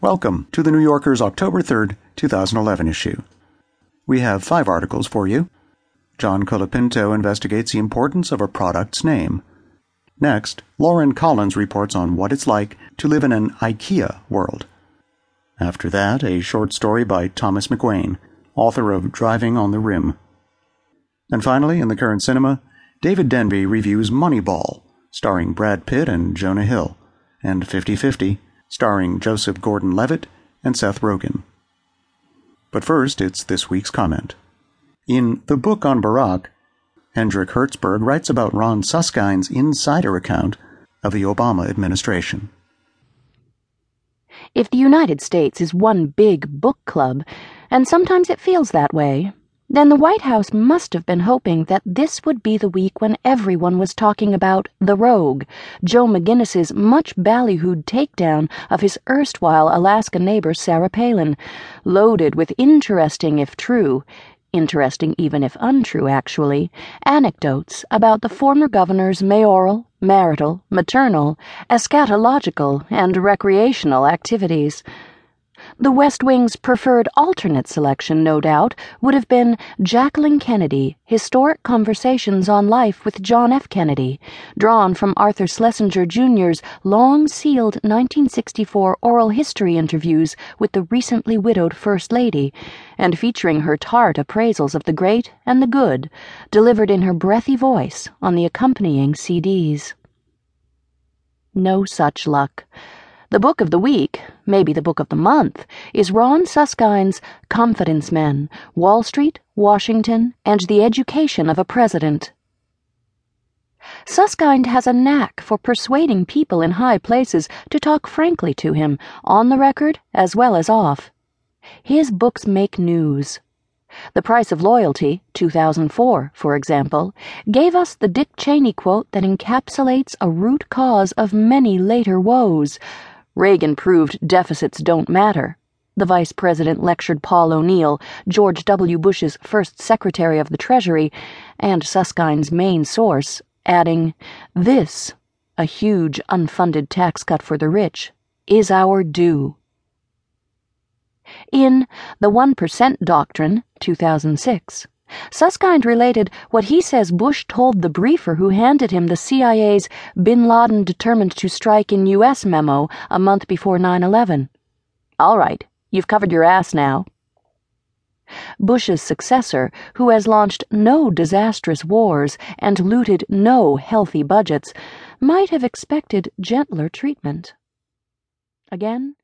Welcome to the New Yorker's October 3rd, 2011 issue. We have five articles for you. John Colapinto investigates the importance of a product's name. Next, Lauren Collins reports on what it's like to live in an IKEA world. After that, a short story by Thomas McGuane, author of Driving on the Rim. And finally, in the current cinema, David Denby reviews Moneyball, starring Brad Pitt and Jonah Hill, and 50 50 starring Joseph Gordon Levitt and Seth Rogen. But first, it's this week's comment. In The Book on Barack, Hendrik Hertzberg writes about Ron Suskind's insider account of the Obama administration. If the United States is one big book club, and sometimes it feels that way, then the White House must have been hoping that this would be the week when everyone was talking about The Rogue, Joe McGinniss's much ballyhooed takedown of his erstwhile Alaska neighbor Sarah Palin, loaded with interesting if true, interesting even if untrue actually, anecdotes about the former governor's mayoral, marital, maternal, eschatological, and recreational activities. The West Wing's preferred alternate selection, no doubt, would have been Jacqueline Kennedy, Historic Conversations on Life with John F. Kennedy, drawn from Arthur Schlesinger Jr.'s long sealed 1964 oral history interviews with the recently widowed First Lady, and featuring her tart appraisals of the great and the good, delivered in her breathy voice on the accompanying CDs. No such luck. The book of the week, maybe the book of the month, is Ron Suskind's Confidence Men Wall Street, Washington, and the Education of a President. Suskind has a knack for persuading people in high places to talk frankly to him, on the record as well as off. His books make news. The Price of Loyalty, 2004, for example, gave us the Dick Cheney quote that encapsulates a root cause of many later woes Reagan proved deficits don't matter. The vice president lectured Paul O'Neill, George W. Bush's first secretary of the Treasury, and Suskind's main source, adding, This, a huge unfunded tax cut for the rich, is our due. In The 1% Doctrine, 2006, Suskind related what he says Bush told the briefer who handed him the CIA's Bin Laden determined to strike in U.S. memo a month before 9 11. All right, you've covered your ass now. Bush's successor, who has launched no disastrous wars and looted no healthy budgets, might have expected gentler treatment. Again,